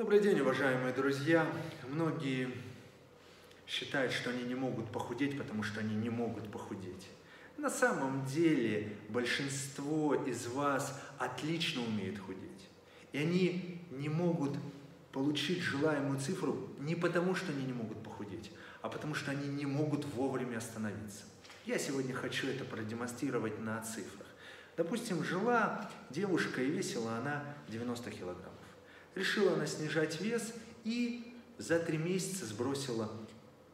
Добрый день, уважаемые друзья. Многие считают, что они не могут похудеть, потому что они не могут похудеть. На самом деле большинство из вас отлично умеет худеть. И они не могут получить желаемую цифру не потому, что они не могут похудеть, а потому что они не могут вовремя остановиться. Я сегодня хочу это продемонстрировать на цифрах. Допустим, жила девушка и весила она 90 килограммов. Решила она снижать вес и за три месяца сбросила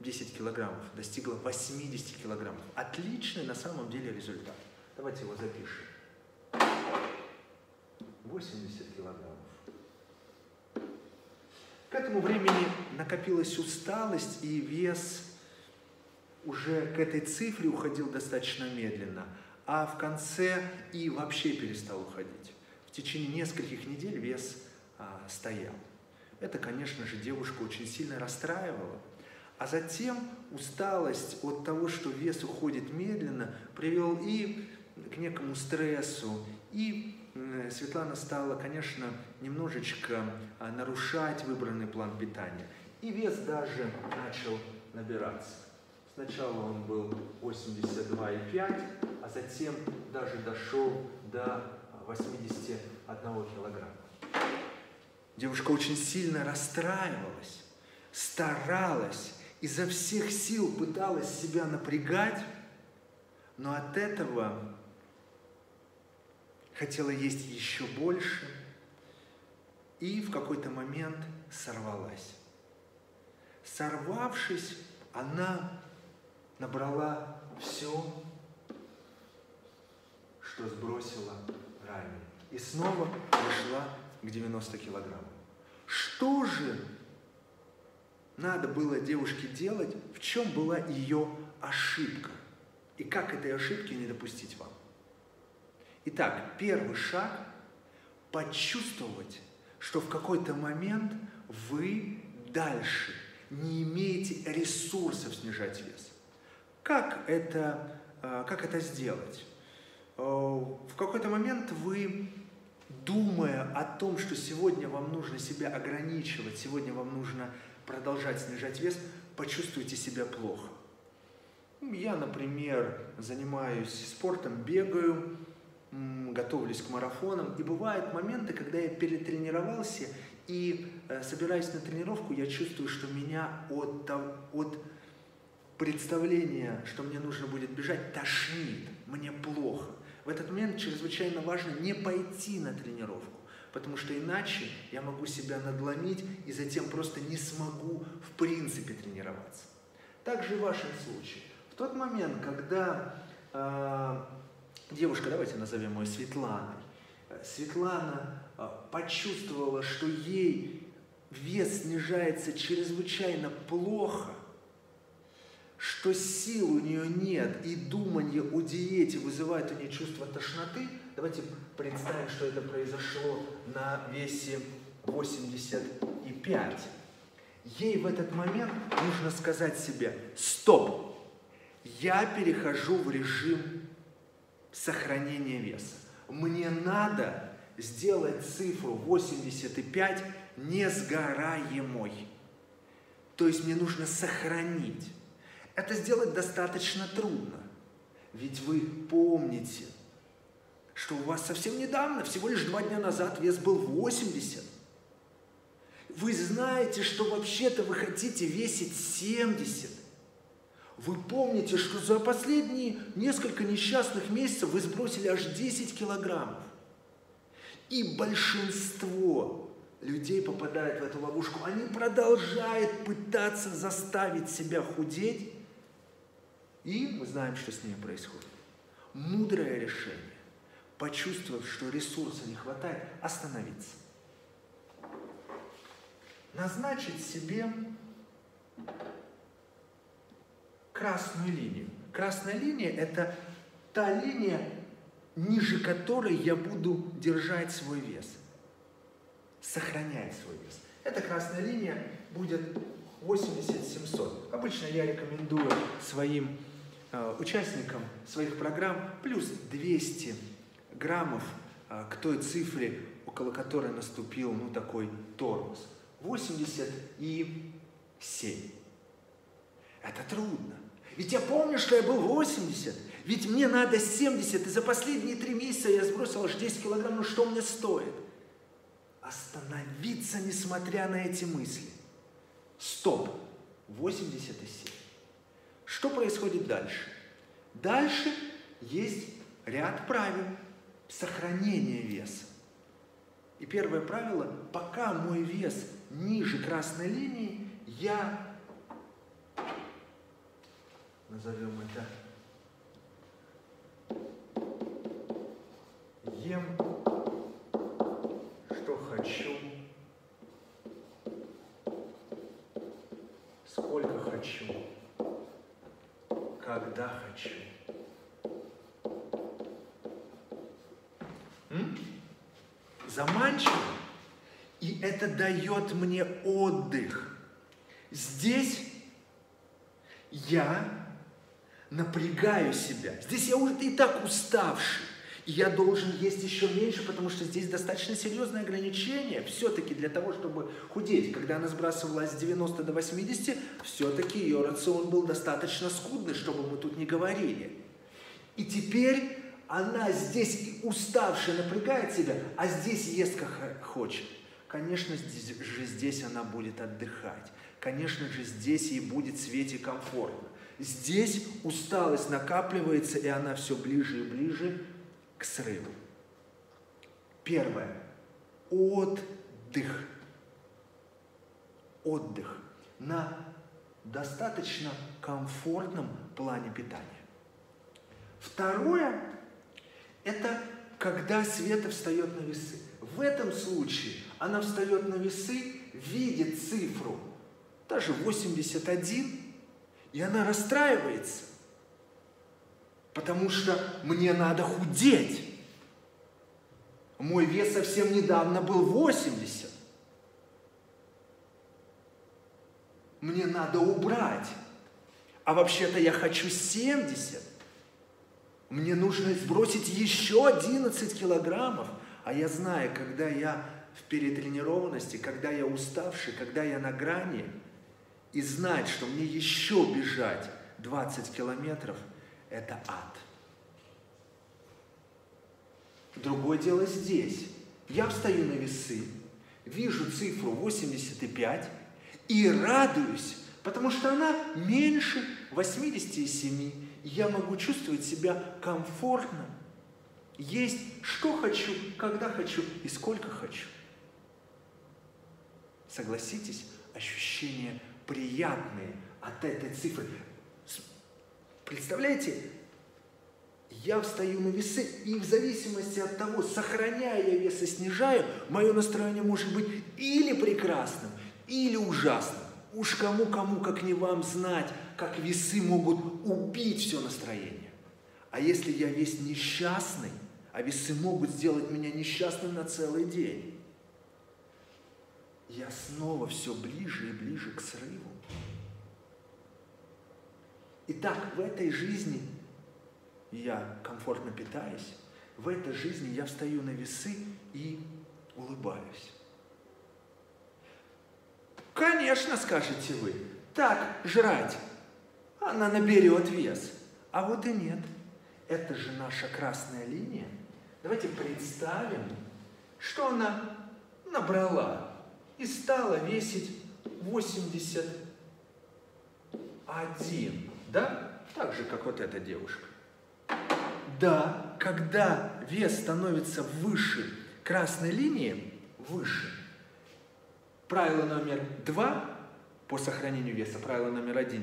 10 килограммов, достигла 80 килограммов. Отличный на самом деле результат. Давайте его запишем. 80 килограммов. К этому времени накопилась усталость и вес уже к этой цифре уходил достаточно медленно, а в конце и вообще перестал уходить. В течение нескольких недель вес а, стоял. Это, конечно же, девушку очень сильно расстраивало. А затем усталость от того, что вес уходит медленно, привел и к некому стрессу. И Светлана стала, конечно, немножечко а, нарушать выбранный план питания. И вес даже начал набираться. Сначала он был 82,5, а затем даже дошел до 81 килограмма. Девушка очень сильно расстраивалась, старалась, изо всех сил пыталась себя напрягать, но от этого хотела есть еще больше и в какой-то момент сорвалась. Сорвавшись, она набрала все, что сбросила ранее. И снова пришла к 90 килограммам. Что же надо было девушке делать, в чем была ее ошибка? И как этой ошибки не допустить вам? Итак, первый шаг – почувствовать, что в какой-то момент вы дальше не имеете ресурсов снижать вес. Как это, э, как это сделать? Э, в какой-то момент вы думая о том, что сегодня вам нужно себя ограничивать, сегодня вам нужно продолжать снижать вес, почувствуйте себя плохо. Я, например, занимаюсь спортом, бегаю, готовлюсь к марафонам, и бывают моменты, когда я перетренировался и э, собираясь на тренировку, я чувствую, что меня от, от представления, что мне нужно будет бежать, тошнит, мне. В этот момент чрезвычайно важно не пойти на тренировку, потому что иначе я могу себя надломить и затем просто не смогу в принципе тренироваться. Также и в вашем случае. В тот момент, когда э, девушка, давайте назовем ее Светланой, Светлана э, почувствовала, что ей вес снижается чрезвычайно плохо, что сил у нее нет, и думание о диете вызывает у нее чувство тошноты, давайте представим, что это произошло на весе 85. Ей в этот момент нужно сказать себе, стоп, я перехожу в режим сохранения веса. Мне надо сделать цифру 85 несгораемой. То есть мне нужно сохранить. Это сделать достаточно трудно. Ведь вы помните, что у вас совсем недавно, всего лишь два дня назад, вес был 80. Вы знаете, что вообще-то вы хотите весить 70. Вы помните, что за последние несколько несчастных месяцев вы сбросили аж 10 килограммов. И большинство людей попадает в эту ловушку. Они продолжают пытаться заставить себя худеть, и мы знаем, что с ними происходит. Мудрое решение, почувствовав, что ресурса не хватает, остановиться. Назначить себе красную линию. Красная линия – это та линия, ниже которой я буду держать свой вес, сохранять свой вес. Эта красная линия будет 80-700. Обычно я рекомендую своим участникам своих программ плюс 200 граммов э, к той цифре, около которой наступил ну, такой тормоз. 87. Это трудно. Ведь я помню, что я был 80. Ведь мне надо 70, и за последние три месяца я сбросил аж 10 килограмм. Ну что мне стоит? Остановиться, несмотря на эти мысли. Стоп. 87. Что происходит дальше? Дальше есть ряд правил сохранения веса. И первое правило, пока мой вес ниже красной линии, я, назовем это, ем, что хочу, сколько хочу, когда хочу. М? Заманчиво. И это дает мне отдых. Здесь я напрягаю себя. Здесь я уже и так уставший. И я должен есть еще меньше, потому что здесь достаточно серьезное ограничение. Все-таки для того, чтобы худеть. Когда она сбрасывалась с 90 до 80, все-таки ее рацион был достаточно скудный, чтобы мы тут не говорили. И теперь она здесь уставшая напрягает себя, а здесь ест как хочет. Конечно же здесь она будет отдыхать. Конечно же здесь ей будет свете комфортно. Здесь усталость накапливается, и она все ближе и ближе к срыву. Первое. Отдых. Отдых на достаточно комфортном плане питания. Второе – это когда Света встает на весы. В этом случае она встает на весы, видит цифру, даже 81, и она расстраивается – потому что мне надо худеть. Мой вес совсем недавно был 80. Мне надо убрать. А вообще-то я хочу 70. Мне нужно сбросить еще 11 килограммов. А я знаю, когда я в перетренированности, когда я уставший, когда я на грани, и знать, что мне еще бежать 20 километров – это ад. Другое дело здесь. Я встаю на весы, вижу цифру 85 и радуюсь, потому что она меньше 87. И я могу чувствовать себя комфортно, есть что хочу, когда хочу и сколько хочу. Согласитесь, ощущения приятные от этой цифры. Представляете, я встаю на весы, и в зависимости от того, сохраняя я вес и снижаю, мое настроение может быть или прекрасным, или ужасным. Уж кому-кому, как не вам знать, как весы могут убить все настроение. А если я весь несчастный, а весы могут сделать меня несчастным на целый день, я снова все ближе и ближе к срыву. Итак, в этой жизни я комфортно питаюсь, в этой жизни я встаю на весы и улыбаюсь. Конечно, скажете вы, так жрать, она наберет вес. А вот и нет. Это же наша красная линия. Давайте представим, что она набрала и стала весить 81. Да? Так же, как вот эта девушка. Да, когда вес становится выше красной линии, выше, правило номер два по сохранению веса, правило номер один,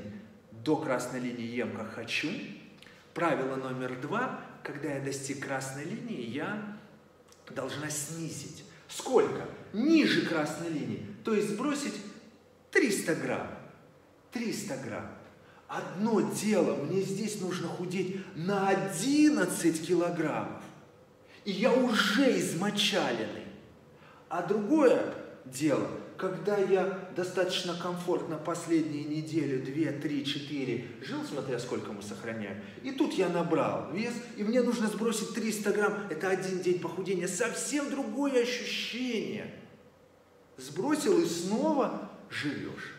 до красной линии ем как хочу. Правило номер два, когда я достиг красной линии, я должна снизить. Сколько? Ниже красной линии. То есть сбросить 300 грамм. 300 грамм. Одно дело, мне здесь нужно худеть на 11 килограммов. И я уже измочаленный. А другое дело, когда я достаточно комфортно последние недели, 2, 3, 4 жил, смотря сколько мы сохраняем, и тут я набрал вес, и мне нужно сбросить 300 грамм, это один день похудения, совсем другое ощущение. Сбросил и снова живешь.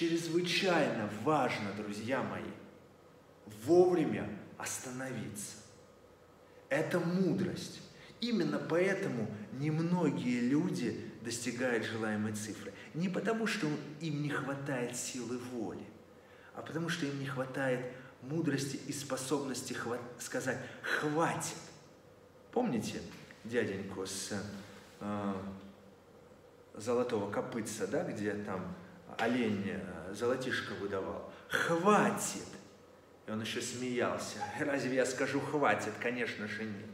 Чрезвычайно важно, друзья мои, вовремя остановиться. Это мудрость. Именно поэтому немногие люди достигают желаемой цифры. Не потому, что им не хватает силы воли, а потому, что им не хватает мудрости и способности хват... сказать «хватит». Помните дяденьку с э, золотого копытца, да, где там олень э, золотишко выдавал? «Хватит!» И он еще смеялся. Разве я скажу «хватит»? Конечно же нет.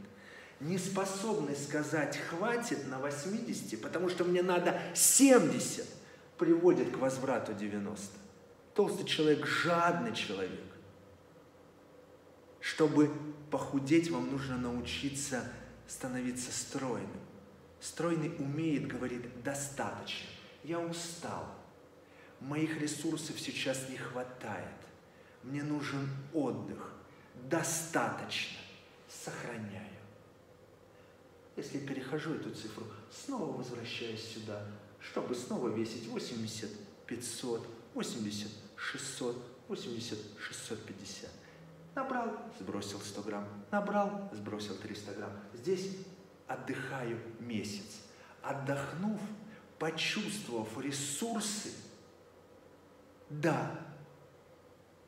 Неспособность сказать «хватит» на 80, потому что мне надо 70, приводит к возврату 90. Толстый человек – жадный человек. Чтобы похудеть, вам нужно научиться становиться стройным. Стройный умеет, говорит, достаточно. Я устал. Моих ресурсов сейчас не хватает. Мне нужен отдых. Достаточно. Сохраняю. Если перехожу эту цифру, снова возвращаюсь сюда, чтобы снова весить 80, 500, 80, 600, 80, 650. Набрал, сбросил 100 грамм. Набрал, сбросил 300 грамм. Здесь отдыхаю месяц. Отдохнув, почувствовав ресурсы, да,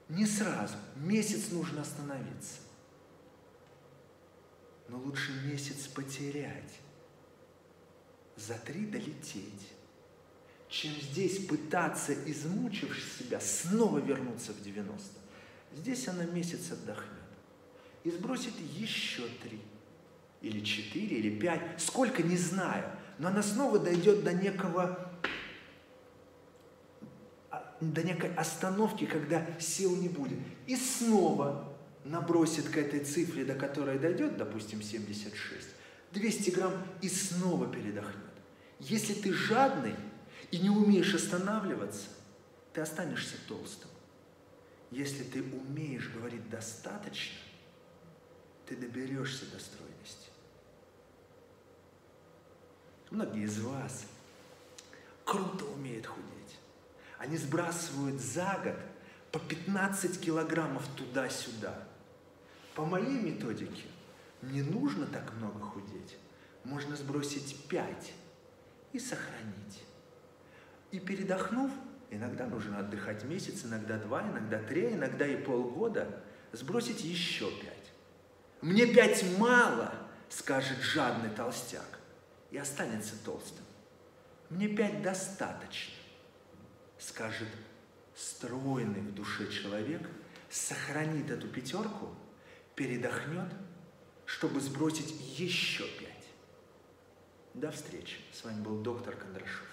не сразу, месяц нужно остановиться. Но лучше месяц потерять, за три долететь, чем здесь пытаться, измучившись себя, снова вернуться в 90. Здесь она месяц отдохнет. И сбросит еще три, или четыре, или пять, сколько, не знаю, но она снова дойдет до некого до некой остановки, когда сил не будет. И снова набросит к этой цифре, до которой дойдет, допустим, 76, 200 грамм и снова передохнет. Если ты жадный и не умеешь останавливаться, ты останешься толстым. Если ты умеешь говорить достаточно, ты доберешься до стройности. Многие из вас круто умеют худеть. Они сбрасывают за год по 15 килограммов туда-сюда. По моей методике не нужно так много худеть. Можно сбросить 5 и сохранить. И передохнув, иногда нужно отдыхать месяц, иногда два, иногда три, иногда и полгода, сбросить еще 5. Мне 5 мало, скажет жадный толстяк, и останется толстым. Мне 5 достаточно, скажет стройный в душе человек, сохранит эту пятерку, передохнет, чтобы сбросить еще пять. До встречи. С вами был доктор Кондрашов.